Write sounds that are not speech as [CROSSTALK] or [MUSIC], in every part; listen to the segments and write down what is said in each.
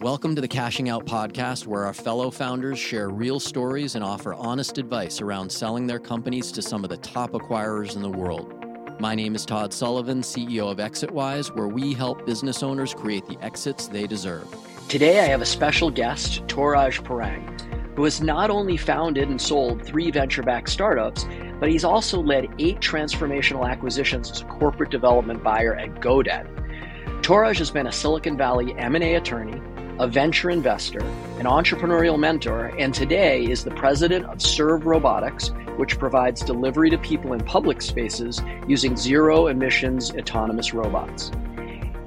Welcome to the Cashing Out podcast, where our fellow founders share real stories and offer honest advice around selling their companies to some of the top acquirers in the world. My name is Todd Sullivan, CEO of ExitWise, where we help business owners create the exits they deserve. Today, I have a special guest, Touraj Parang, who has not only founded and sold three venture backed startups, but he's also led eight transformational acquisitions as a corporate development buyer at GoDaddy. Touraj has been a Silicon Valley M&A attorney, a venture investor, an entrepreneurial mentor, and today is the president of Serve Robotics, which provides delivery to people in public spaces using zero emissions autonomous robots.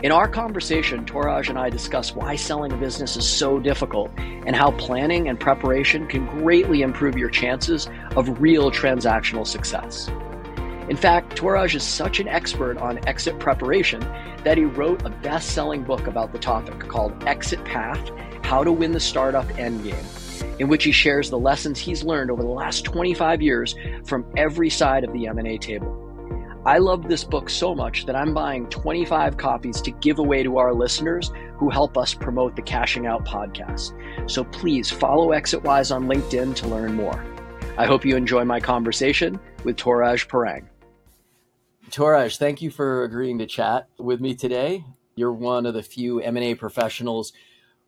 In our conversation, Touraj and I discuss why selling a business is so difficult and how planning and preparation can greatly improve your chances of real transactional success. In fact, Touraj is such an expert on exit preparation that he wrote a best selling book about the topic called Exit Path How to Win the Startup Endgame, in which he shares the lessons he's learned over the last 25 years from every side of the M&A table. I love this book so much that I'm buying 25 copies to give away to our listeners who help us promote the Cashing Out podcast. So please follow ExitWise on LinkedIn to learn more. I hope you enjoy my conversation with Touraj Parang. Touraj, thank you for agreeing to chat with me today. You're one of the few M&A professionals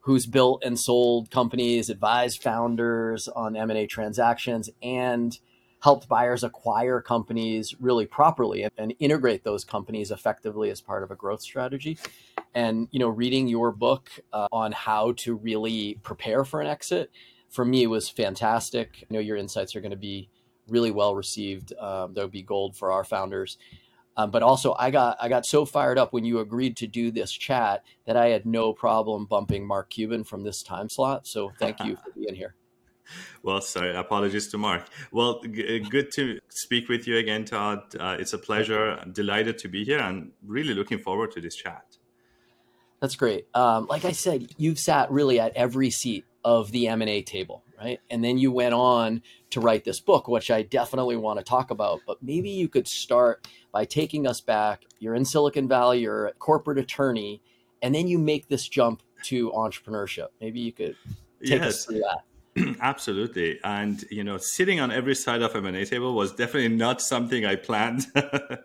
who's built and sold companies, advised founders on M&A transactions, and helped buyers acquire companies really properly and, integrate those companies effectively as part of a growth strategy. And you know, reading your book uh, on how to really prepare for an exit for me was fantastic. I know your insights are going to be really well received. Um, would be gold for our founders. Um, but also, I got I got so fired up when you agreed to do this chat that I had no problem bumping Mark Cuban from this time slot. So thank you for being here. [LAUGHS] Well, sorry, apologies to Mark. Well, g- uh, good to speak with you again, Todd. Uh, it's a pleasure. I'm delighted to be here and really looking forward to this chat. That's great. Um, like I said, you've sat really at every seat of the M&A table, right? And then you went on to write this book, which I definitely want to talk about. But maybe you could start by taking us back. You're in Silicon Valley, you're a corporate attorney, and then you make this jump to entrepreneurship. Maybe you could take yes. us through that. [CLEARS THROAT] Absolutely. And, you know, sitting on every side of M&A table was definitely not something I planned. [LAUGHS] yeah.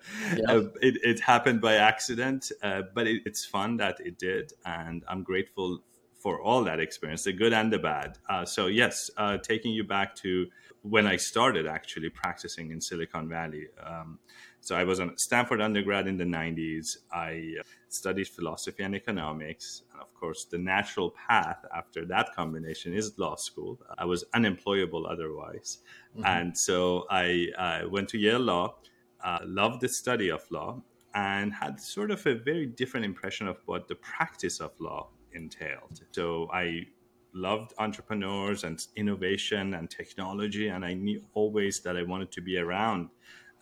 uh, it, it, happened by accident, uh, but it, it's fun that it did. And I'm grateful for all that experience, the good and the bad. Uh, so, yes, uh, taking you back to when I started actually practicing in Silicon Valley. Um, so I was a Stanford undergrad in the 90s. I uh, studied philosophy and economics. And of course, the natural path after that combination is law school. I was unemployable otherwise. Mm-hmm. And so I uh, went to Yale Law, uh, loved the study of law, and had sort of a very different impression of what the practice of law entailed. So I loved entrepreneurs and innovation and technology, and I knew always that I wanted to be around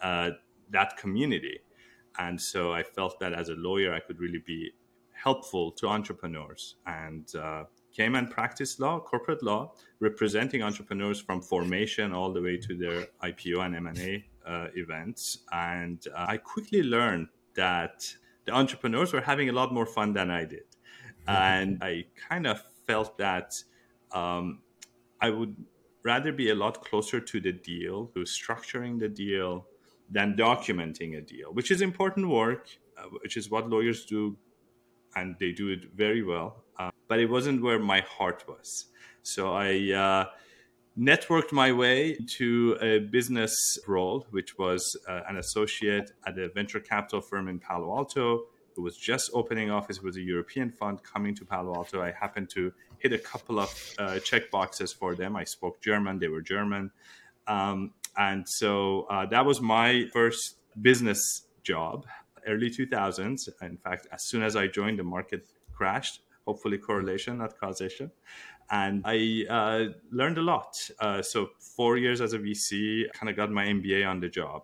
uh, that community. And so I felt that as a lawyer, I could really be helpful to entrepreneurs and uh, came and practiced law, corporate law, representing entrepreneurs from formation all the way to their IPO and M&A uh, events. And uh, I quickly learned that the entrepreneurs were having a lot more fun than I did. And I kind of felt that um, I would rather be a lot closer to the deal, to structuring the deal, than documenting a deal, which is important work, uh, which is what lawyers do, and they do it very well. Uh, but it wasn't where my heart was. So I uh, networked my way to a business role, which was uh, an associate at a venture capital firm in Palo Alto. It was just opening office. with a European fund coming to Palo Alto. I happened to hit a couple of uh, check boxes for them. I spoke German. They were German. Um, and so uh, that was my first business job, early 2000s. In fact, as soon as I joined, the market crashed. Hopefully, correlation, not causation. And I uh, learned a lot. Uh, so four years as a VC, kind of got my MBA on the job,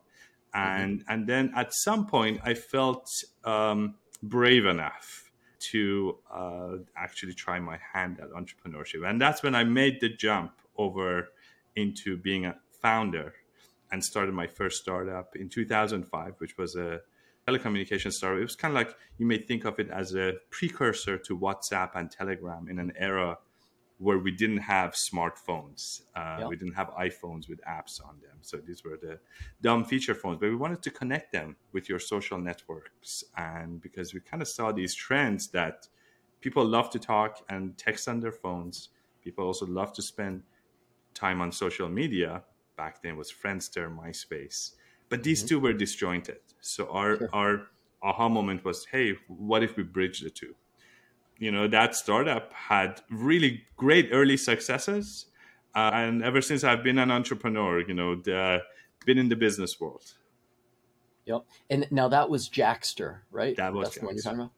and mm-hmm. and then at some point, I felt um, brave enough to uh, actually try my hand at entrepreneurship, and that's when I made the jump over into being a founder and started my first startup in 2005, which was a telecommunication startup. It was kind of like you may think of it as a precursor to WhatsApp and Telegram in an era where we didn't have smartphones. Uh, yep. We didn't have iPhones with apps on them. So these were the dumb feature phones, but we wanted to connect them with your social networks. And because we kind of saw these trends that people love to talk and text on their phones, people also love to spend time on social media. Back then was Friendster, MySpace. But these mm-hmm. two were disjointed. So our, sure. our aha moment was, hey, what if we bridge the two? You know that startup had really great early successes uh, and ever since i've been an entrepreneur you know the, been in the business world. Yep. And now that was Jaxtr right? That was that's the one you're talking about?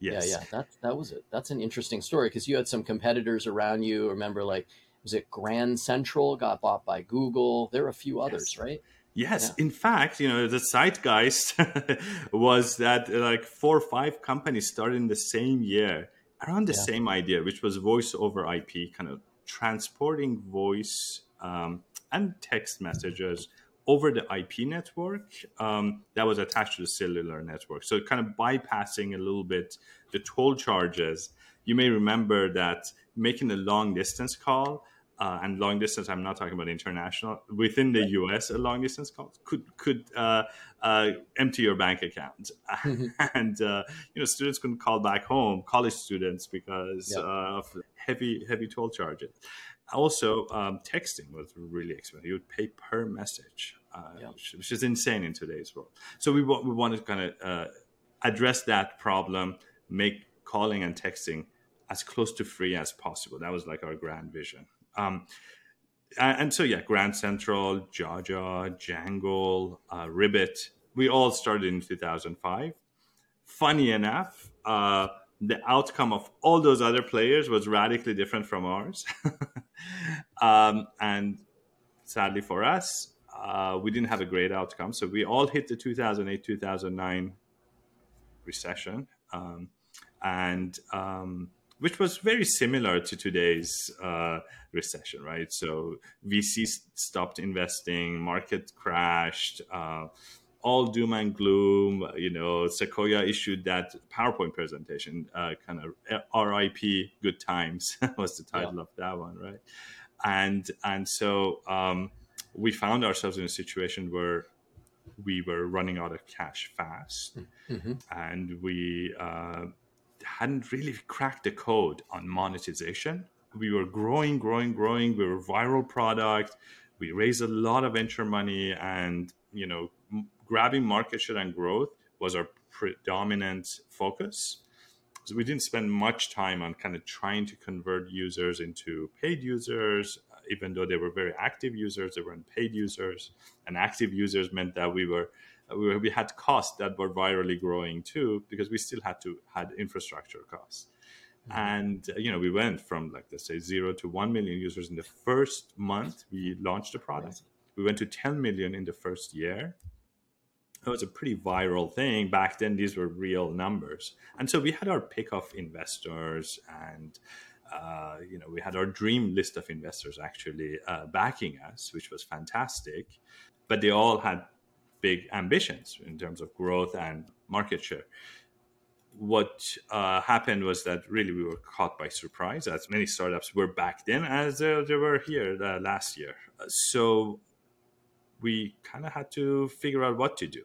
Yes. Yeah yeah. That, that was it that's an interesting story because you had some competitors around you. Remember like was it grand central got bought by google? There were a few others yes. right? Yes, yeah. in fact, you know, the zeitgeist [LAUGHS] was that like four or five companies started in the same year around the yeah. same idea, which was voice over IP, kind of transporting voice um, and text messages over the IP network um, that was attached to the cellular network. So, kind of bypassing a little bit the toll charges. You may remember that making a long distance call uh, and long distance i'm not talking about international within the us a long distance call could could uh, uh, empty your bank account. Mm-hmm. [LAUGHS] and uh, you know students couldn't call back home college students because yep. of heavy heavy toll charges. Also um, texting was really expensive. You would pay per message uh, yep. which, which, is insane in today's world. So we, we wanted to kind of uh, address that problem make calling and texting as close to free as possible. That was like our grand vision um, and so, yeah, Grand Central, Jajah, Jangl, uh, Ribbit, we all started in 2005. Funny enough, uh, the outcome of all those other players was radically different from ours. [LAUGHS] um, and sadly for us, uh, we didn't have a great outcome. So we all hit the 2008 2009 recession. Um, and um, which was very similar to today's uh, recession, right? So VCs stopped investing, market crashed, uh, all doom and gloom. You know, Sequoia issued that PowerPoint presentation, uh, kind of RIP, good times [LAUGHS] was the title yeah. of that one, right? And and so um, we found ourselves in a situation where we were running out of cash fast, mm-hmm. and we uh, hadn't really cracked the code on monetization. We were growing, growing, growing. We were a viral product. We raised a lot of venture money, and you know, m- grabbing market share and growth was our predominant focus. So we didn't spend much time on kind of trying to convert users into paid users, even though they were very active users. They weren't paid users, and active users meant that we were we, we had costs that were virally growing too because we still had to had infrastructure costs. Mm-hmm. and you know we went from like let's say zero to 1 million users in the first month we launched the product. We went to 10 million in the first year. It was a pretty viral thing. Back then these were real numbers. And so we had our pick of investors and uh, you know we had our dream list of investors actually uh, backing us which was fantastic. But they all had big ambitions in terms of growth and market share. What uh, happened was that really we were caught by surprise, as many startups were back then as uh, they were here uh, last year. So we kind of had to figure out what to do.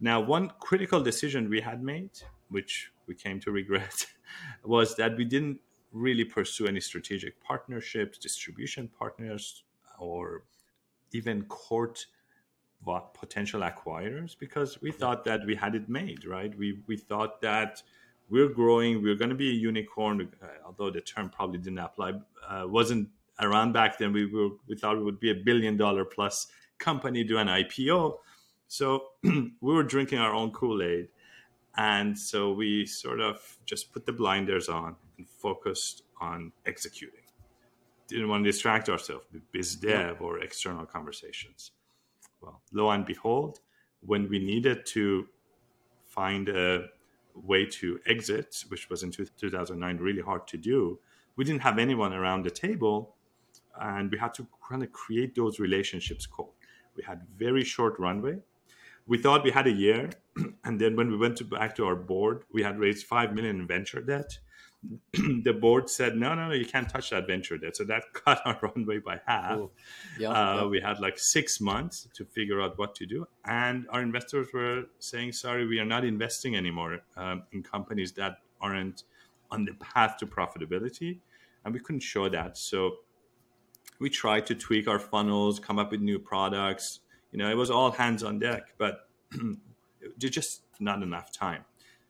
Now, one critical decision we had made, which we came to regret, [LAUGHS] was that we didn't really pursue any strategic partnerships, distribution partners, or even court potential acquirers because we thought that we had it made, right? We we thought that we're growing, we're going to be a unicorn, uh, although the term probably didn't apply, uh, wasn't around back then. We were we thought we would be a billion dollar plus company do an IPO, so [CLEARS THROAT] we were drinking our own Kool Aid, and so we sort of just put the blinders on and focused on executing. Didn't want to distract ourselves with biz dev or external conversations well. Lo and behold, when we needed to find a way to exit, which was in 2009 really hard to do, we didn't have anyone around the table, and we had to kind of create those relationships cold. We had very short runway. We thought we had a year, [CLEARS THROAT] and then when we went to back to our board, we had raised five million in venture debt. [CLEARS THROAT] the board said, no, no, no, you can't touch that venture debt. So that [LAUGHS] cut our runway by half. Cool. Yeah, uh, yeah. We had like six months to figure out what to do. And our investors were saying, sorry, we are not investing anymore um, in companies that aren't on the path to profitability. And we couldn't show that. So we tried to tweak our funnels, come up with new products. You know, it was all hands on deck, but [CLEARS THROAT] there's just not enough time.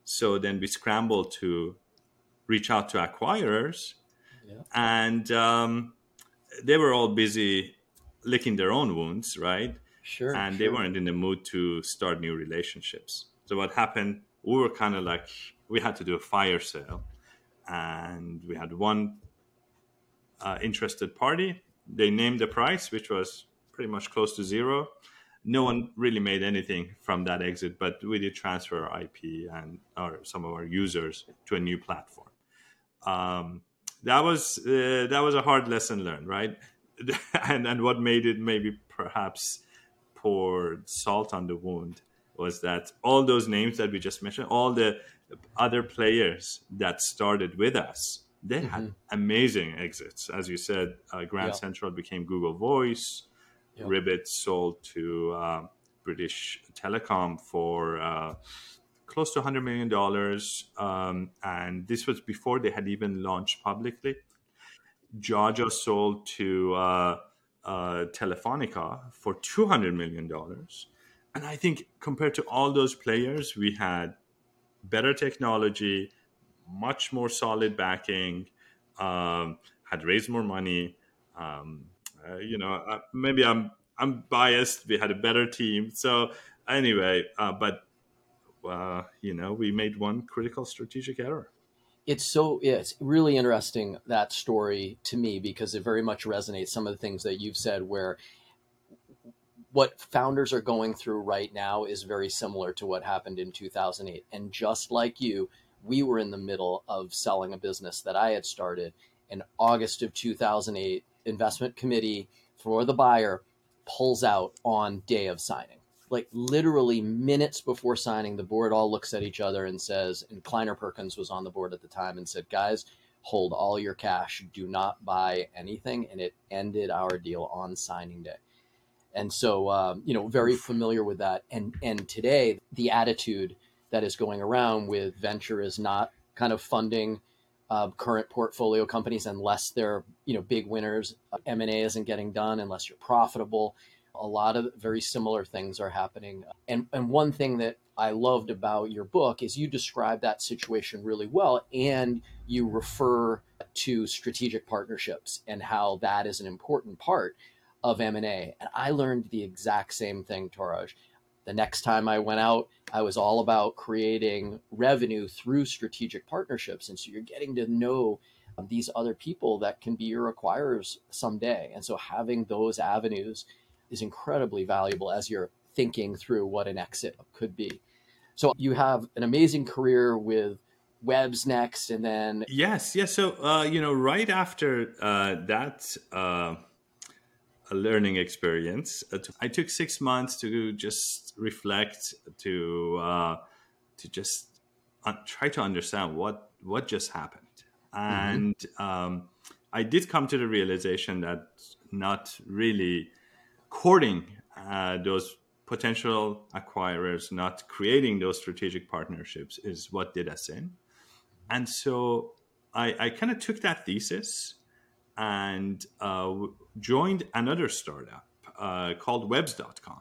So then we scrambled to reach out to acquirers, yeah. and um, they were all busy licking their own wounds, right? Sure. And sure. they weren't in the mood to start new relationships. So what happened? We were kind of like we had to do a fire sale, and we had one uh, interested party. They named the price, which was pretty much close to zero no one really made anything from that exit, but we did transfer our IP and our, some of our users to a new platform. Um, that was uh, that was a hard lesson learned, right? [LAUGHS] and and what made it maybe perhaps pour salt on the wound was that all those names that we just mentioned, all the other players that started with us, they mm-hmm. had amazing exits. As you said, uh, Grand yeah. Central became Google Voice. Yep. Ribbit sold to uh, British Telecom for uh, close to $100 million. Um, and this was before they had even launched publicly. Jajah sold to uh, uh, Telefonica for $200 million. And I think compared to all those players, we had better technology, much more solid backing, um, had raised more money. Um, uh, you know, uh, maybe I'm I'm biased. We had a better team. So anyway, uh, but uh, you know, we made one critical strategic error. It's so it's really interesting that story to me because it very much resonates. Some of the things that you've said, where what founders are going through right now is very similar to what happened in 2008. And just like you, we were in the middle of selling a business that I had started in August of 2008 investment committee for the buyer pulls out on day of signing. Like literally minutes before signing, the board all looks at each other and says, and Kleiner Perkins was on the board at the time and said, guys, hold all your cash, do not buy anything. And it ended our deal on signing day. And so, um, you know, very familiar with that. And and today, the attitude that is going around with venture is not kind of funding uh, current portfolio companies unless they're you know big winners. M and A isn't getting done unless you're profitable. A lot of very similar things are happening. And and one thing that I loved about your book is you describe that situation really well, and you refer to strategic partnerships and how that is an important part of M and I learned the exact same thing, Touraj. the next time I went out, I was all about creating revenue through strategic partnerships. And so you're getting to know these other people that can be your acquirers someday. And so having those avenues is incredibly valuable as you're thinking through what an exit could be. So you have an amazing career with webs next and then yes yes so uh, you know right after uh, that uh, a learning experience. Uh, I took six months to just reflect, to uh, to just try to understand what what just happened, mm-hmm. and mm-hmm. um, I did come to the realization that not really courting uh, those potential acquirers, not creating those strategic partnerships, is what did us in, and so I, I kind of took that thesis and uh, joined another startup uh, called webs.com,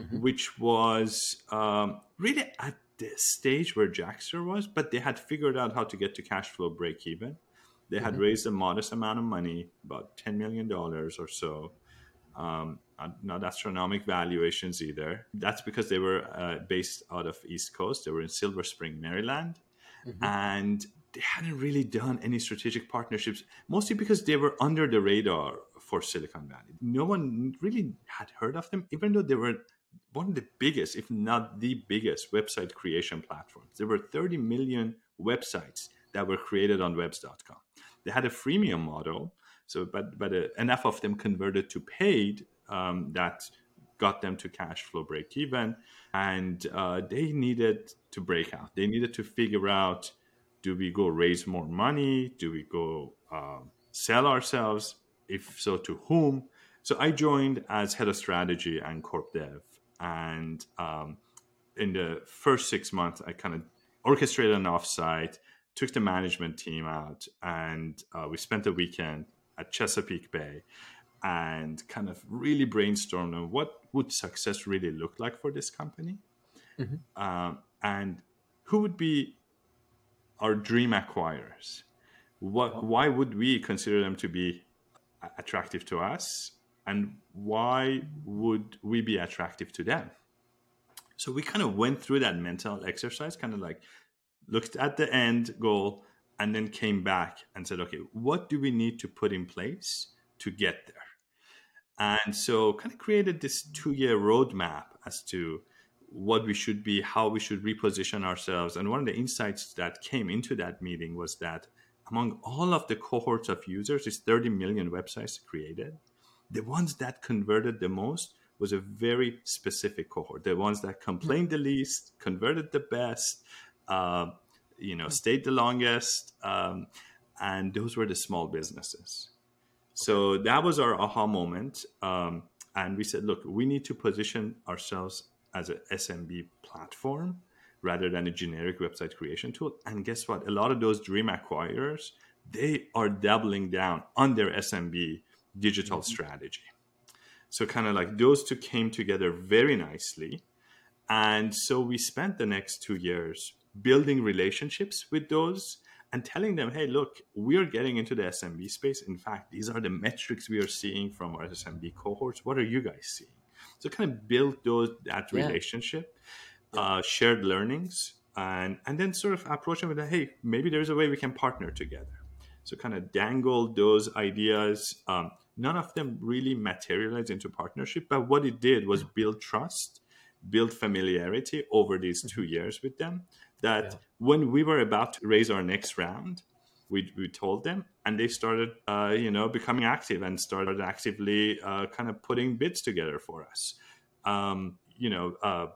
mm-hmm. which was um, really at the stage where Jaxtr was, but they had figured out how to get to cash flow break even. They had mm-hmm. raised a modest amount of money, about $10 million or so. Um, not astronomical valuations either. That's because they were uh, based out of East Coast. They were in Silver Spring, Maryland. Mm-hmm. And they hadn't really done any strategic partnerships, mostly because they were under the radar for Silicon Valley. No one really had heard of them, even though they were one of the biggest, if not the biggest, website creation platforms. There were 30 million websites that were created on webs.com. They had a freemium model, so but but uh, enough of them converted to paid um, that got them to cash flow break even, and uh, they needed to break out. They needed to figure out: do we go raise more money? Do we go uh, sell ourselves? If so, to whom? So I joined as head of strategy and corp dev, and um, in the first six months, I kind of orchestrated an offsite, took the management team out, and uh, we spent the weekend at Chesapeake Bay and kind of really brainstormed on what would success really look like for this company. Mm-hmm. um, and who would be our dream acquirers? What, why would we consider them to be attractive to us? And why would we be attractive to them? So we kind of went through that mental exercise kind of like looked at the end goal and then came back and said okay what do we need to put in place to get there and so kind of created this two year roadmap as to what we should be, how we should reposition ourselves. And one of the insights that came into that meeting was that among all of the cohorts of users, these 30 million websites created, the ones that converted the most was a very specific cohort. The ones that complained the least, converted the best, uh, you know, stayed the longest, um, and those were the small businesses. So that was our aha moment. Um, and we said, look, we need to position ourselves as a SMB platform rather than a generic website creation tool. And guess what? A lot of those dream acquirers, they are doubling down on their SMB digital mm-hmm. strategy. So kind of like those two came together very nicely. And so we spent the next two years building relationships with those and telling them, hey, look, we are getting into the SMB space. In fact, these are the metrics we are seeing from our SMB cohorts. What are you guys seeing? So kind of build those that yeah. relationship, yeah. Uh, shared learnings, and and then sort of approach them with, hey, maybe there's a way we can partner together. So kind of dangle those ideas. Um, none of them really materialized into partnership, but what it did was build trust, build familiarity over these two years with them that yeah. when we were about to raise our next round, we, we told them and they started, uh, you know, becoming active and started actively uh, kind of putting bids together for us. Um, you know, uh,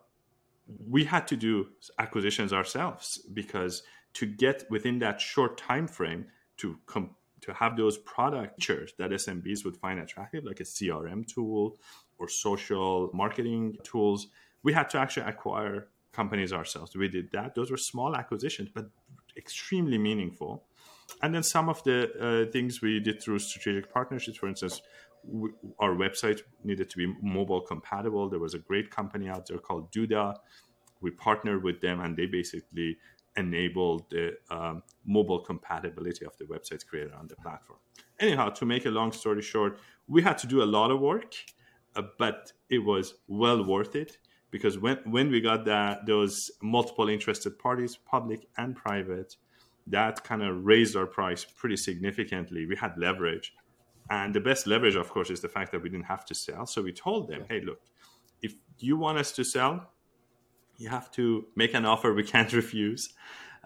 we had to do acquisitions ourselves because to get within that short time frame to come to have those product features that SMBs would find attractive, like a CRM tool or social marketing tools, we had to actually acquire companies ourselves. We did that. Those were small acquisitions, but extremely meaningful. And then some of the uh, things we did through strategic partnerships, for instance, we, our website needed to be mobile compatible. There was a great company out there called Duda. We partnered with them, and they basically enabled the um, mobile compatibility of the websites created on the platform. Anyhow, to make a long story short, we had to do a lot of work, uh, but it was well worth it because when when we got that those multiple interested parties, public and private, that kind of raised our price pretty significantly. We had leverage, and the best leverage, of course, is the fact that we didn't have to sell. So we told them, "Hey, look, if you want us to sell, you have to make an offer we [LAUGHS] can't refuse.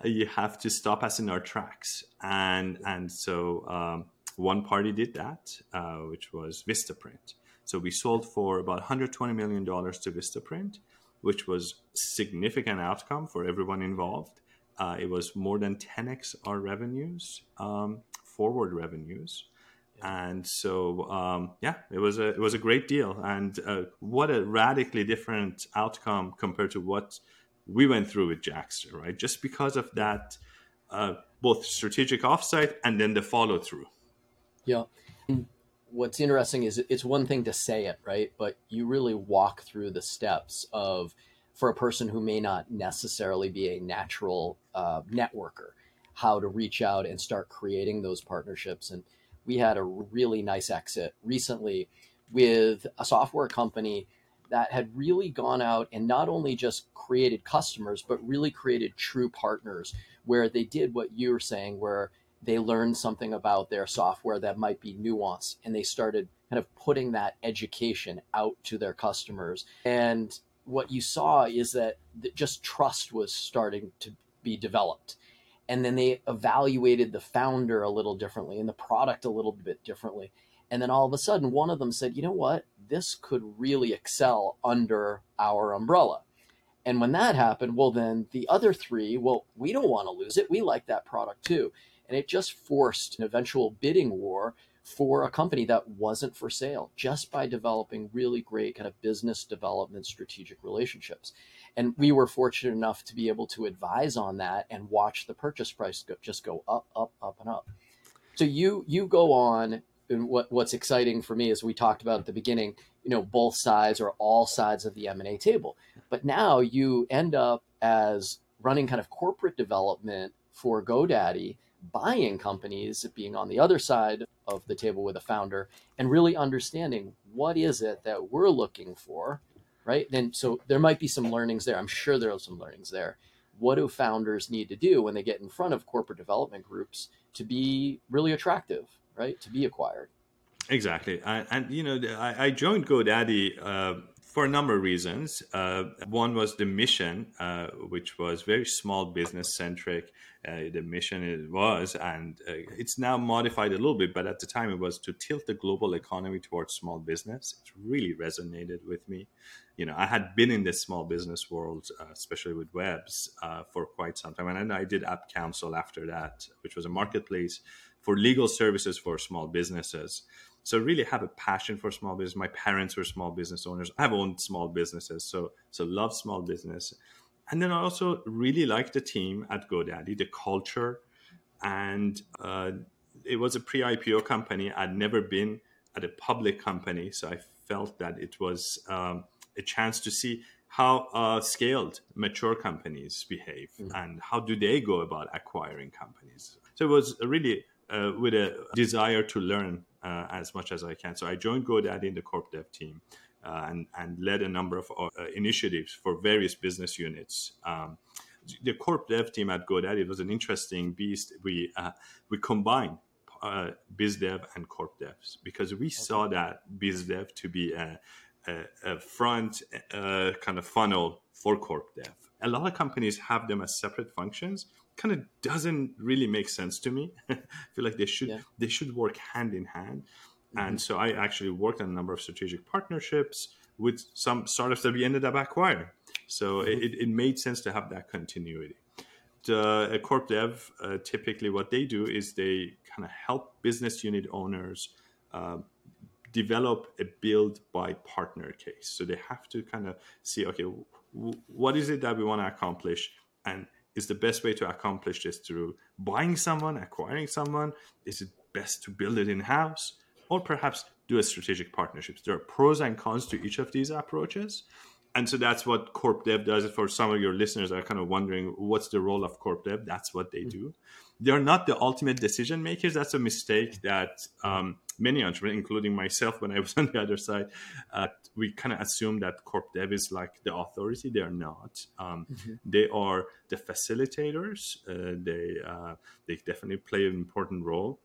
You have to stop us in our tracks." And and so um, one party did that, uh, which was Vistaprint so we sold for about $120 million to Vistaprint, which was significant outcome for everyone involved. Uh, it was more than 10x our revenues, um, forward revenues. And so, um, yeah, it was a it was a great deal, and uh, what a radically different outcome compared to what we went through with Jaxtr, right? Just because of that, uh, both strategic offsite and then the follow through. Yeah, what's interesting is it's one thing to say it, right? But you really walk through the steps of, for a person who may not necessarily be a natural uh, networker, how to reach out and start creating those partnerships. And we had a really nice exit recently with a software company that had really gone out and not only just created customers, but really created true partners where they did what you were saying, where they learned something about their software that might be nuanced and they started kind of putting that education out to their customers and what you saw is that just trust was starting to be developed and then they evaluated the founder a little differently and the product a little bit differently and then all of a sudden one of them said you know what this could really excel under our umbrella. And when that happened, well, then the other three, well, we don't want to lose it. We like that product too. And it just forced an eventual bidding war for a company that wasn't for sale just by developing really great kind of business development strategic relationships. And we were fortunate enough to be able to advise on that and watch the purchase price go, just go up, up, up, and up. So you you go on, and what what's exciting for me is we talked about at the beginning, you know, both sides or all sides of the M and A table. But now you end up as running kind of corporate development for GoDaddy buying companies, being on the other side of the table with a founder, and really understanding what is it that we're looking for, right? Then so there might be some learnings there. I'm sure there are some learnings there. What do founders need to do when they get in front of corporate development groups to be really attractive, right? To be acquired. Exactly, and, and you know, I, I joined GoDaddy uh, for a number of reasons. Uh, one was the mission, uh, which was very small business centric. Uh, the mission it was, and uh, it's now modified a little bit, but at the time it was to tilt the global economy towards small business. It really resonated with me. You know, I had been in the small business world, uh, especially with webs, uh, for quite some time, and then I did UpCounsel after that, which was a marketplace for legal services for small businesses so I really have a passion for small business. My parents were small business owners. I've owned small businesses so so love small business. And then i also really like the team at godaddy the culture. And uh, it was a pre-ipo company. I'd never been at a public company so i felt that it was um, a chance to see how uh, scaled mature companies behave mm-hmm. and how do they go about acquiring companies. So it was really uh, with a desire to learn uh, as much as I can. So I joined GoDaddy in the corp dev team uh, and, and led a number of uh, initiatives for various business units. Um, the corp dev team at GoDaddy was an interesting beast. We uh, we combined uh, biz dev and corp devs because we okay. saw that biz dev to be a, a, a front uh, kind of funnel for corp dev. A lot of companies have them as separate functions, kind of doesn't really make sense to me. [LAUGHS] I feel like they should yeah. they should work hand in hand. Mm-hmm. And so I actually worked on a number of strategic partnerships with some startups that we ended up acquiring. So mm-hmm. it, it made sense to have that continuity. The a corp dev uh, typically what they do is they kind of help business unit owners uh, develop a build by partner case. So they have to kind of see, okay, w- what is it that we want to accomplish, and is the best way to accomplish this through buying someone, acquiring someone? Is it best to build it in house? Or perhaps do a strategic partnerships? There are pros and cons to each of these approaches. And so that's what Corp Dev does. For some of your listeners are kind of wondering what's the role of Corp Dev, that's what they mm. do they're not the ultimate decision makers. That's a mistake that um, many entrepreneurs, including myself, when I was [LAUGHS] on the other side, uh, we kind of assume that corp dev is like the authority. They are not. Um, mm-hmm. They are the facilitators. Uh, they uh, they definitely play an important role.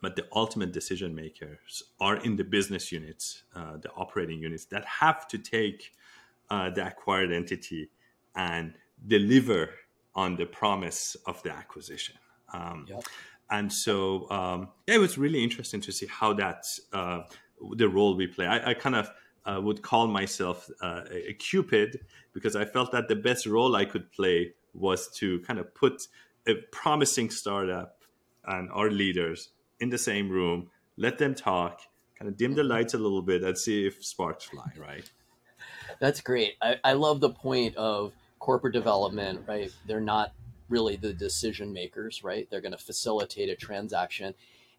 But the ultimate decision makers are in the business units, uh, the operating units that have to take uh, the acquired entity and deliver on the promise of the acquisition. Um, yep. And so, um, yeah, it was really interesting to see how that uh, the role we play. I, I kind of uh, would call myself uh, a cupid because I felt that the best role I could play was to kind of put a promising startup and our leaders in the same room, let them talk, kind of dim the lights a little bit, and see if sparks fly. Right. That's great. I, I love the point of corporate development, right? They're not really the decision makers, right? They're going to facilitate a transaction.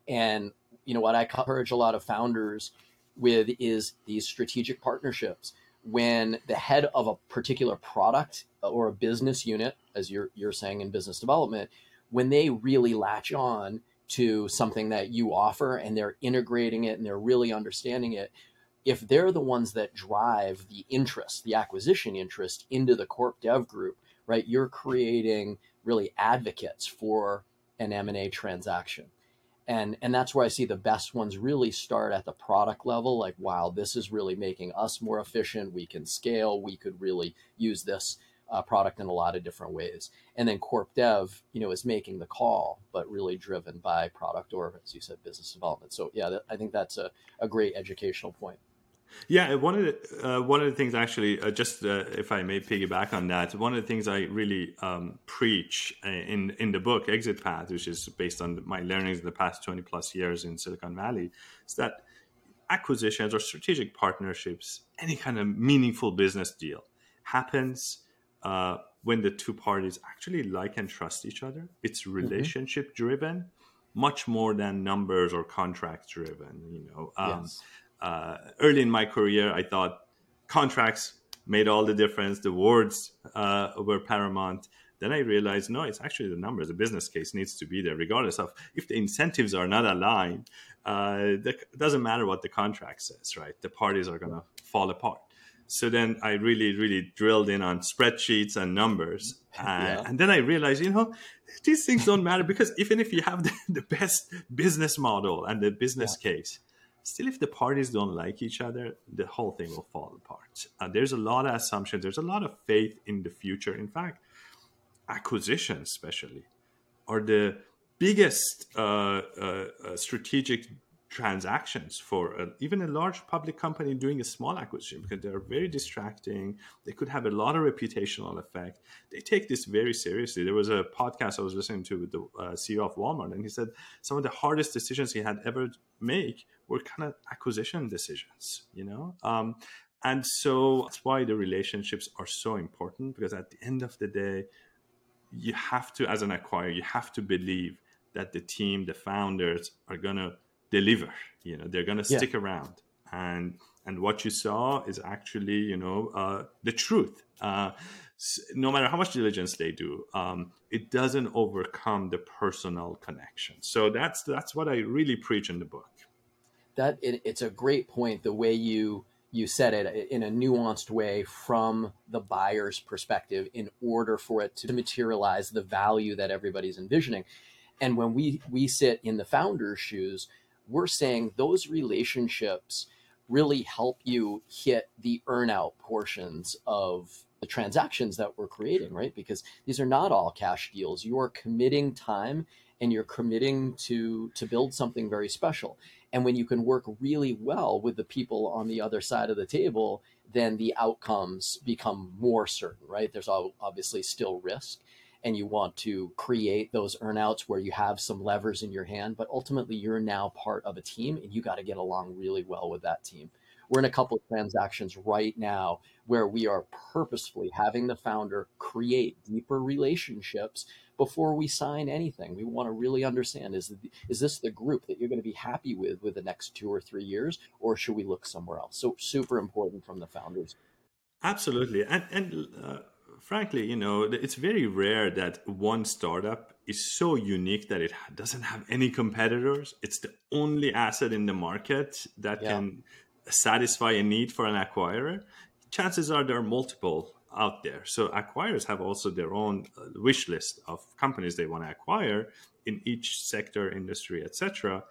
And you know what I encourage a lot of founders with is these strategic partnerships. When the head of a particular product or a business unit, as you're you're saying in business development, when they really latch on to something that you offer and they're integrating it and they're really understanding it, if they're the ones that drive the interest, the acquisition interest into the corp dev group, right? You're creating really advocates for an M&A transaction. And and that's where I see the best ones really start at the product level like wow, this is really making us more efficient, we can scale, we could really use this uh, product in a lot of different ways. And then corp dev, you know, is making the call, but really driven by product or, as you said, business development. So yeah, that, I think that's a, a great educational point. Yeah, one of the uh, one of the things actually, uh, just uh, if I may piggyback on that, one of the things I really um, preach uh, in in the book Exit Path, which is based on my learnings in the past twenty plus years in Silicon Valley, is that acquisitions or strategic partnerships, any kind of meaningful business deal, happens uh, when the two parties actually like and trust each other. It's mm-hmm. relationship mm-hmm. driven, much more than numbers or contract driven. You know. Um, yes uh, early in my career, I thought contracts made all the difference. The words uh, were paramount. Then I realized no, it's actually the numbers. The business case needs to be there, regardless of if the incentives are not aligned. Uh, it doesn't matter what the contract says, right? The parties are going to fall apart. So then I really, really drilled in on spreadsheets and numbers. Uh, yeah. And then I realized, you know, these things don't matter because even if you have [LAUGHS] the, the best business model and the business yeah. case, still if the parties don't like each other the whole thing will fall apart. Uh, there's a lot of assumptions there's a lot of faith in the future. In fact acquisitions especially are the biggest uh, uh, uh strategic transactions for a, even a large public company doing a small acquisition because they're very distracting. They could have a lot of reputational effect. They take this very seriously. There was a podcast I was listening to with the uh, CEO of Walmart, and he said some of the hardest decisions he had ever make were kind of acquisition decisions. You know. Um, and so that's why the relationships are so important because at the end of the day, you have to, as an acquirer, you have to believe that the team, the founders are going to deliver you know they're going to stick yeah. around. And and what you saw is actually you know uh, the truth. Uh, no matter how much diligence they do um, it doesn't overcome the personal connection. So that's that's what i really preach in the book. That it, it's a great point the way you you said it in a nuanced way from the buyer's perspective in order for it to materialize the value that everybody's envisioning. And when we we sit in the founder's shoes we're saying those relationships really help you hit the earnout portions of the transactions that we're creating, right? Because these are not all cash deals. You are committing time and you're committing to to build something very special. And when you can work really well with the people on the other side of the table, then the outcomes become more certain, right? There's obviously still risk, and you want to create those earnouts where you have some levers in your hand, but ultimately you're now part of a team and you got to get along really well with that team. We're in a couple of transactions right now where we are purposefully having the founder create deeper relationships before we sign anything. We want to really understand is is this the group that you're going to be happy with with the next 2 or 3 years or should we look somewhere else? So super important from the founders. Absolutely. And and uh frankly, you know, it's very rare that one startup is so unique that it doesn't have any competitors. It's the only asset in the market that yeah. can satisfy a need for an acquirer. Chances are there are multiple out there. So acquirers have also their own uh, wish list of companies they want to acquire in each sector, industry, etc.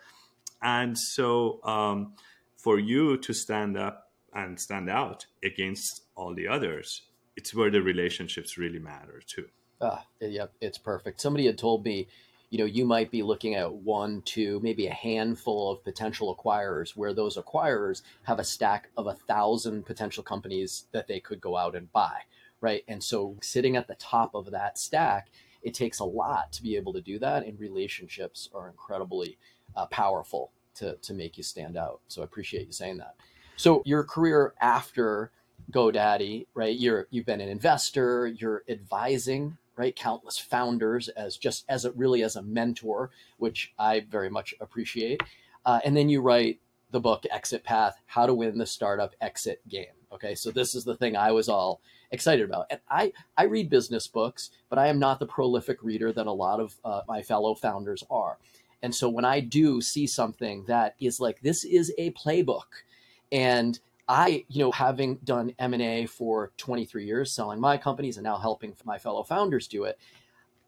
And so, um, for you to stand up and stand out against all the others, it's where the relationships really matter too. Ah, yeah, it's perfect. Somebody had told me, you know, you might be looking at one, two, maybe a handful of potential acquirers where those acquirers have a stack of a thousand potential companies that they could go out and buy, right? And so sitting at the top of that stack, it takes a lot to be able to do that, and relationships are incredibly uh, powerful to to make you stand out. So I appreciate you saying that. So your career after GoDaddy, right? You're you've been an investor, you're advising, right, countless founders as just as a really as a mentor, which I very much appreciate. Uh, and then you write the book Exit Path: How to Win the Startup Exit Game. Okay, so this is the thing I was all excited about. And I I read business books, but I am not the prolific reader that a lot of uh, my fellow founders are. And so when I do see something that is like this is a playbook and I, you know, having done M&A for 23 years, selling my companies and now helping my fellow founders do it,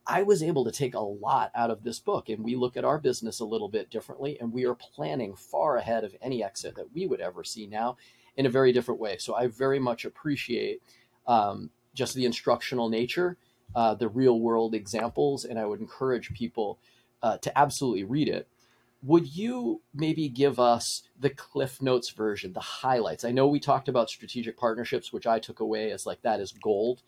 I was able to take a lot out of this book. And we look at our business a little bit differently, and we are planning far ahead of any exit that we would ever see now in a very different way. So I very much appreciate um, just the instructional nature, uh, the real world examples, and I would encourage people uh, to absolutely read it would you maybe give us the cliff notes version the highlights i know we talked about strategic partnerships which i took away as like that is gold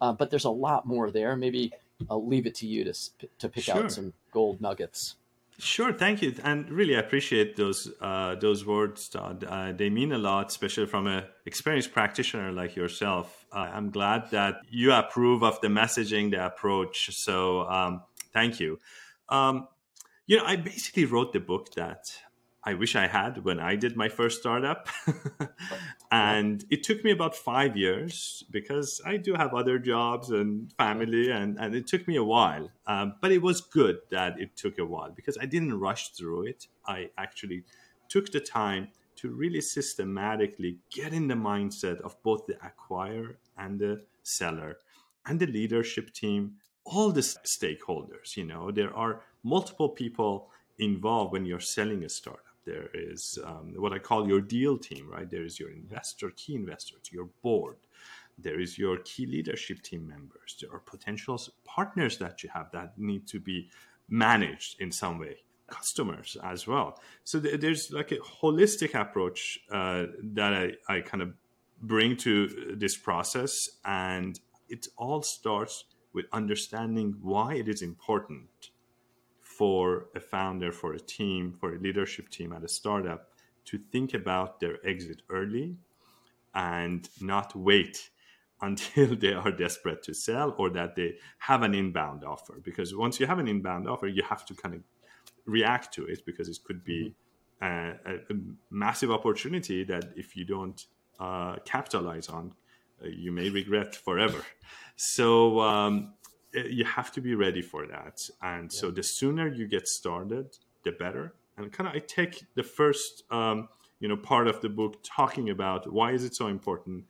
uh, but there's a lot more there maybe i'll leave it to you to, to pick sure. out some gold nuggets Sure, thank you, and really appreciate those uh, those words, Todd. Uh, they mean a lot, especially from an experienced practitioner like yourself. Uh, I'm glad that you approve of the messaging, the approach. So, um, thank you. Um, you know, I basically wrote the book that I wish I had when I did my first startup. [LAUGHS] and it took me about five years because I do have other jobs and family, and, and it took me a while. Um, but it was good that it took a while because I didn't rush through it. I actually took the time to really systematically get in the mindset of both the acquirer and the seller and the leadership team, all the stakeholders. You know, there are multiple people involved when you're selling a startup there is um, what I call your deal team, right? There is your investor, key investors, your board. There is your key leadership team members. There are potential partners that you have that need to be managed in some way. Customers as well. So th- there's like a holistic approach uh, that I, I kind of bring to this process. And it all starts with understanding why it is important for a founder, for a team, for a leadership team at a startup to think about their exit early and not wait [LAUGHS] until they are desperate to sell or that they have an inbound offer. Because once you have an inbound offer, you have to kind of react to it because it could be mm-hmm. a, a, massive opportunity that if you don't uh, capitalize on, uh, you may regret forever. So, um, you have to be ready for that. And yeah. so the sooner you get started, the better. And kind of I take the first um, you know part of the book talking about why is it so important.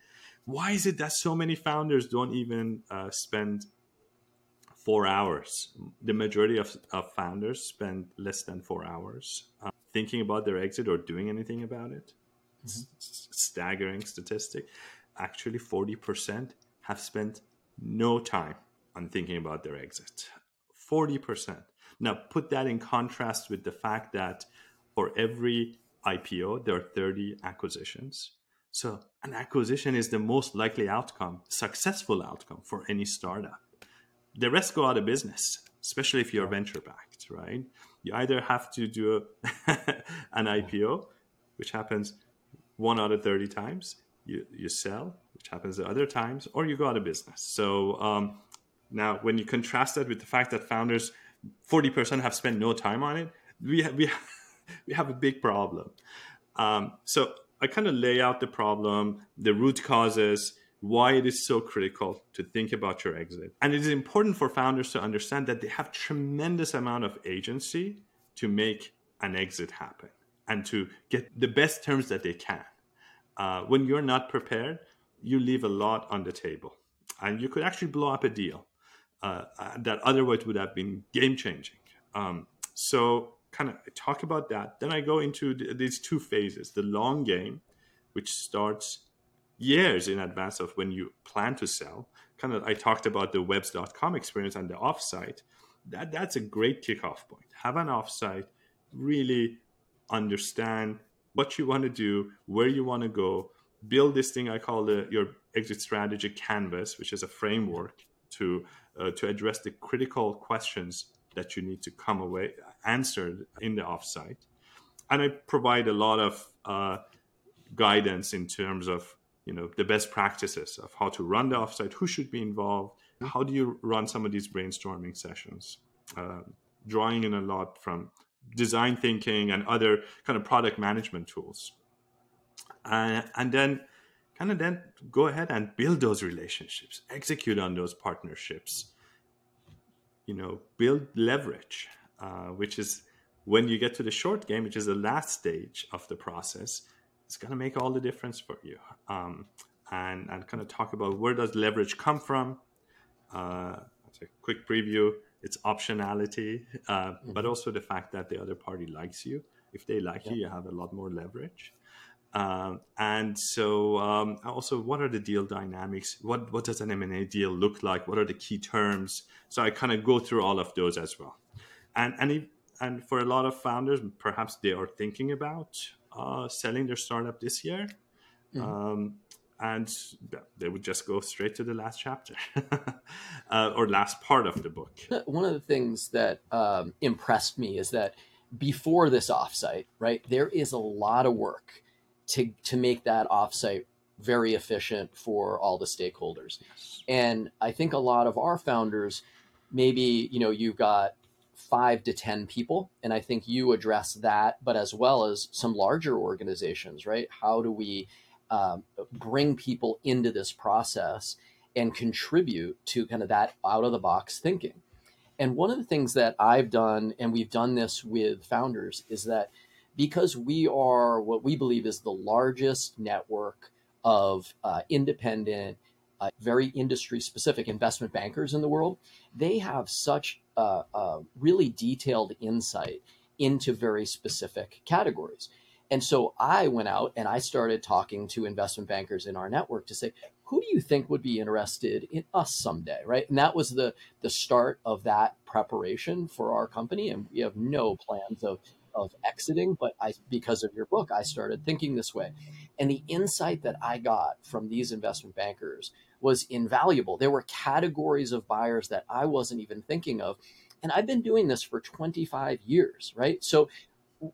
Why is it that so many founders don't even uh, spend four hours? The majority of, of founders spend less than four hours uh, thinking about their exit or doing anything about it. Mm-hmm. Staggering statistic. Actually, 40% have spent no time on thinking about their exit. 40%. Now, put that in contrast with the fact that for every IPO, there are 30 acquisitions. So, an acquisition is the most likely outcome, successful outcome for any startup. The rest go out of business, especially if you're venture backed, right? You either have to do [LAUGHS] an IPO, which happens one out of 30 times, you, you sell, which happens the other times, or you go out of business. So, um, now, when you contrast that with the fact that founders, 40% have spent no time on it, we have, we [LAUGHS] we have a big problem. Um, so I kind of lay out the problem, the root causes, why it is so critical to think about your exit. And it is important for founders to understand that they have tremendous amount of agency to make an exit happen and to get the best terms that they can. Uh, when you're not prepared, you leave a lot on the table and you could actually blow up a deal uh, uh, that otherwise would have been game changing. Um, so, kind of talk about that. Then I go into the, these two phases the long game, which starts years in advance of when you plan to sell. Kind of, I talked about the webs.com experience and the offsite. That, that's a great kickoff point. Have an offsite, really understand what you want to do, where you want to go, build this thing I call the, your exit strategy canvas, which is a framework to uh, to address the critical questions that you need to come away answered in the offsite. And I provide a lot of uh, guidance in terms of you know the best practices of how to run the offsite, who should be involved, how do you run some of these brainstorming sessions, uh, drawing in a lot from design thinking and other kind of product management tools. Uh, and then of then go ahead and build those relationships, execute on those partnerships. You know, build leverage, uh, which is when you get to the short game, which is the last stage of the process. It's going to make all the difference for you. Um, and and kind of talk about where does leverage come from. Uh, a quick preview. It's optionality, uh, mm-hmm. but also the fact that the other party likes you. If they like yeah. you, you have a lot more leverage. Um, and so, um, also, what are the deal dynamics? What what does an M and A deal look like? What are the key terms? So I kind of go through all of those as well. And and if, and for a lot of founders, perhaps they are thinking about uh, selling their startup this year. Mm-hmm. Um, and they would just go straight to the last chapter [LAUGHS] uh, or last part of the book. One of the things that um, impressed me is that before this offsite, right, there is a lot of work to to make that offsite very efficient for all the stakeholders. Yes. And I think a lot of our founders, maybe you know, you've got five to ten people, and I think you address that, but as well as some larger organizations, right? How do we um, bring people into this process and contribute to kind of that out of the box thinking. And one of the things that I've done, and we've done this with founders, is that because we are what we believe is the largest network of uh, independent, uh, very industry specific investment bankers in the world, they have such uh, really detailed insight into very specific categories. And so I went out and I started talking to investment bankers in our network to say, who do you think would be interested in us someday? Right. And that was the the start of that preparation for our company. And we have no plans of of exiting, but I because of your book, I started thinking this way. And the insight that I got from these investment bankers was invaluable. There were categories of buyers that I wasn't even thinking of. And I've been doing this for 25 years, right? So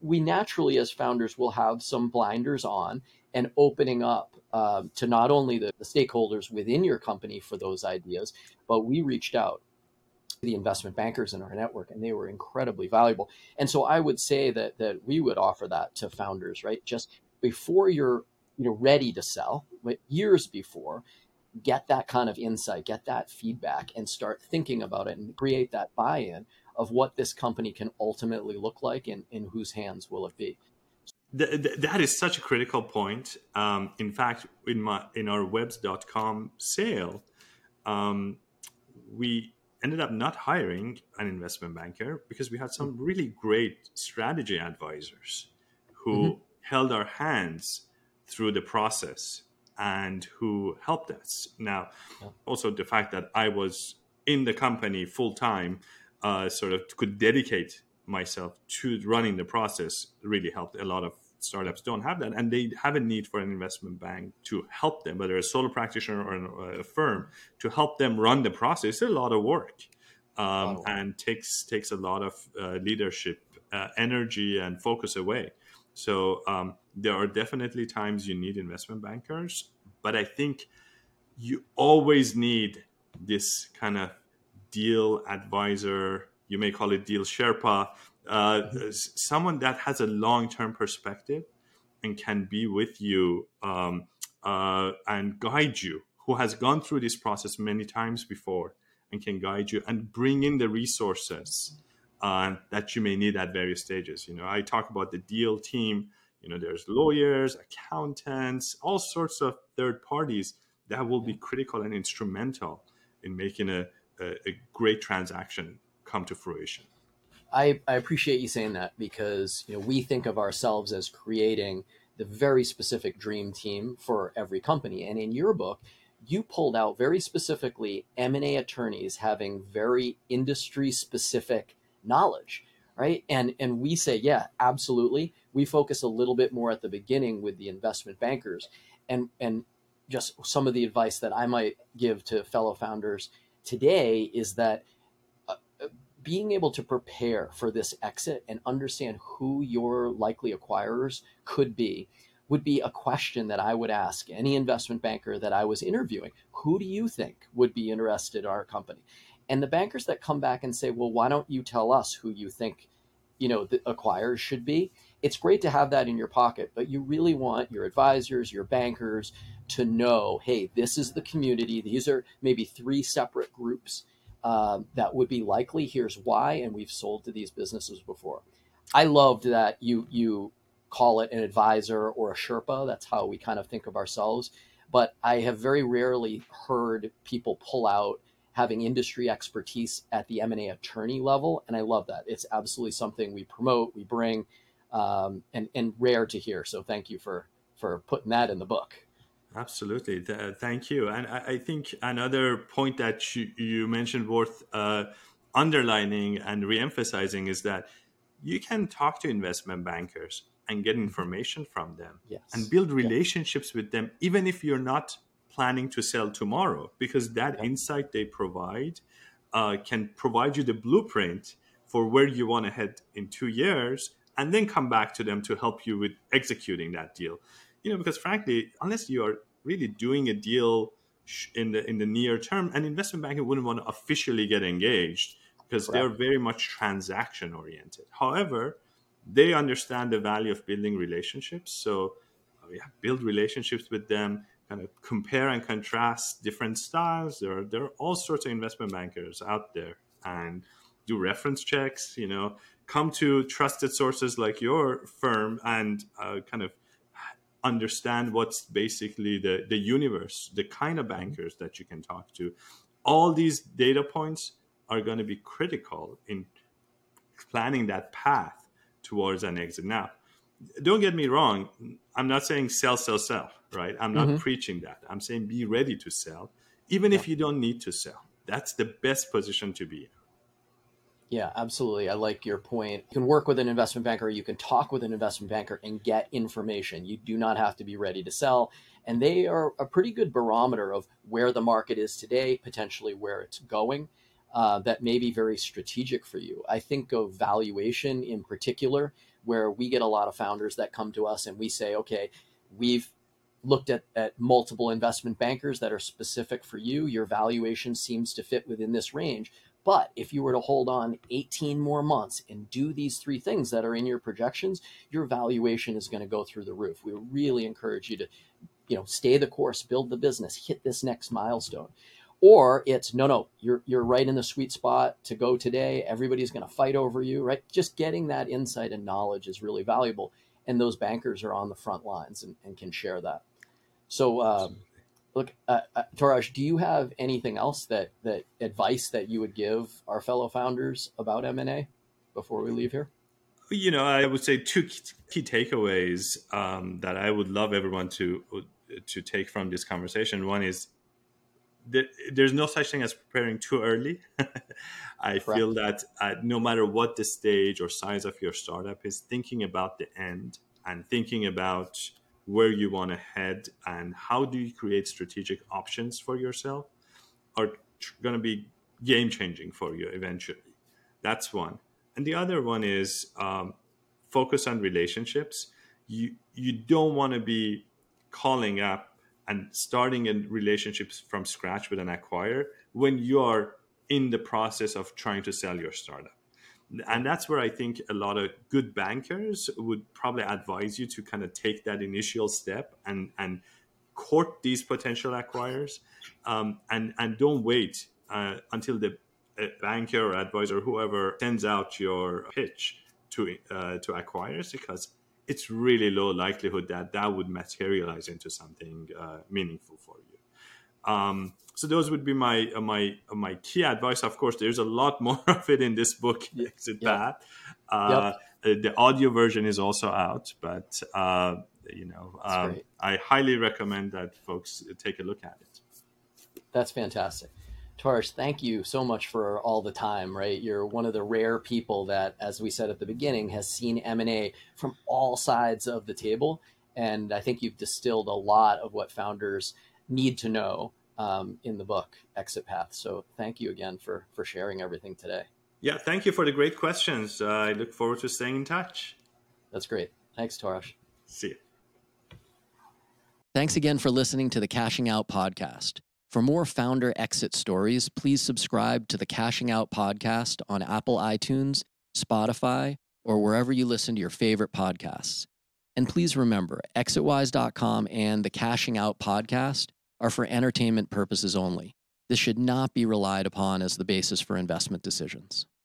we naturally, as founders, will have some blinders on and opening up um, to not only the, the stakeholders within your company for those ideas, but we reached out the investment bankers in our network and they were incredibly valuable. And so i would say that that we would offer that to founders right? Just before you're you know ready to sell years before get that kind of insight get that feedback and start thinking about it and create that buy-in of what this company can ultimately look like and in whose hands will it be. That is such a critical point. Um, in fact in my in our webs.com sale um, we ended up not hiring an investment banker because we had some really great strategy advisors who mm-hmm. held our hands through the process and who helped us. Now, also the fact that I was in the company full time uh, sort of could dedicate myself to running the process really helped. A lot of startups don't have that, and they have a need for an investment bank to help them, whether a solo practitioner or a firm, to help them run the process. It's a lot of work, um, and takes takes a lot of uh, leadership, uh, energy, and focus away. So um, there are definitely times you need investment bankers, but I think you always need this kind of deal advisor, you may call it deal Sherpa, uh, someone that has a long term perspective and can be with you um, uh, and guide you, who has gone through this process many times before and can guide you and bring in the resources uh, that you may need at various stages. You know, I talk about the deal team. You know, there's lawyers, accountants, all sorts of third parties that will be critical and instrumental in making a a, a great transaction come to fruition. I, I appreciate you saying that because you know we think of ourselves as creating the very specific dream team for every company. And in your book, you pulled out very specifically M&A attorneys having very industry specific knowledge, right? And and we say, yeah, absolutely. We focus a little bit more at the beginning with the investment bankers and and just some of the advice that I might give to fellow founders today is that being able to prepare for this exit and understand who your likely acquirers could be would be a question that I would ask any investment banker that I was interviewing. Who do you think would be interested in our company? And the bankers that come back and say, "Well, why don't you tell us who you think, you know, the acquirers should be?" It's great to have that in your pocket, but you really want your advisors, your bankers, to know, hey, this is the community. These are maybe three separate groups um, that would be likely. Here's why, and we've sold to these businesses before. I loved that you you call it an advisor or a Sherpa. That's how we kind of think of ourselves. But I have very rarely heard people pull out having industry expertise at the M&A attorney level, and I love that. It's absolutely something we promote, we bring, um, and and rare to hear. So thank you for for putting that in the book. Absolutely. Th- thank you. And I, I, think another point that you, you mentioned worth uh, underlining and reemphasizing is that you can talk to investment bankers and get information from them yes. and build relationships yeah. with them, even if you're not planning to sell tomorrow, because that yeah. insight they provide uh, can provide you the blueprint for where you want to head in two years and then come back to them to help you with executing that deal you know because frankly unless you are really doing a deal in the in the near term an investment banker wouldn't want to officially get engaged because Correct. they're very much transaction oriented. However they understand the value of building relationships. So uh, yeah, build relationships with them kind of compare and contrast different styles. There are, there are all sorts of investment bankers out there and do reference checks you know come to trusted sources like your firm and uh, kind of understand what's basically the, the universe, the kind of bankers that you can talk to. All these data points are going to be critical in planning that path towards an exit. Now, don't get me wrong. I'm not saying sell, sell, sell, right? I'm not mm-hmm. preaching that. I'm saying be ready to sell, even yeah. if you don't need to sell. That's the best position to be in. Yeah, absolutely. I like your point. You can work with an investment banker, you can talk with an investment banker and get information. You do not have to be ready to sell. And they are a pretty good barometer of where the market is today, potentially where it's going. Uh, that may be very strategic for you. I think of valuation in particular, where we get a lot of founders that come to us and we say, okay, we've looked at, at multiple investment bankers that are specific for you. Your valuation seems to fit within this range. But if you were to hold on 18 more months and do these three things that are in your projections, your valuation is going to go through the roof. We really encourage you to, you know, stay the course, build the business, hit this next milestone. Or it's no, no, you're you're right in the sweet spot to go today. Everybody's going to fight over you, right? Just getting that insight and knowledge is really valuable, and those bankers are on the front lines and, and can share that. So um, Look, uh, uh, Touraj, do you have anything else that that advice that you would give our fellow founders about M and A before we leave here? You know, I would say two key takeaways um, that I would love everyone to to take from this conversation. One is there's no such thing as preparing too early. [LAUGHS] I Correct. feel that uh, no matter what the stage or size of your startup is, thinking about the end and thinking about where you want to head and how do you create strategic options for yourself are going to be game changing for you eventually. That's one. And the other one is um, focus on relationships. You you don't want to be calling up and starting in relationships from scratch with an acquirer when you are in the process of trying to sell your startup and that's where I think a lot of good bankers would probably advise you to kind of take that initial step and and court these potential acquirers, um, and and don't wait uh, until the uh, banker or advisor whoever sends out your pitch to uh, to acquirers because it's really low likelihood that that would materialize into something uh, meaningful for you. Um, so those would be my uh, my uh, my key advice. Of course, there's a lot [LAUGHS] more of it in this book, Exit yep. Path. Uh, yep. The audio version is also out, but uh, you know, um, I highly recommend that folks take a look at it. That's fantastic. Touraj, thank you so much for all the time, right? You're one of the rare people that, as we said at the beginning, has seen M&A from all sides of the table. And I think you've distilled a lot of what founders need to know um, in the book exit path. So thank you again for for sharing everything today. Yeah thank you for the great questions. Uh, i look forward to staying in touch. That's great. Thanks touraj see you thanks again for listening to the cashing out podcast. For more founder exit stories please subscribe to the cashing out podcast on apple itunes spotify or wherever you listen to your favorite podcasts. And please remember exitwise.com and the cashing out podcast are for entertainment purposes only. This should not be relied upon as the basis for investment decisions.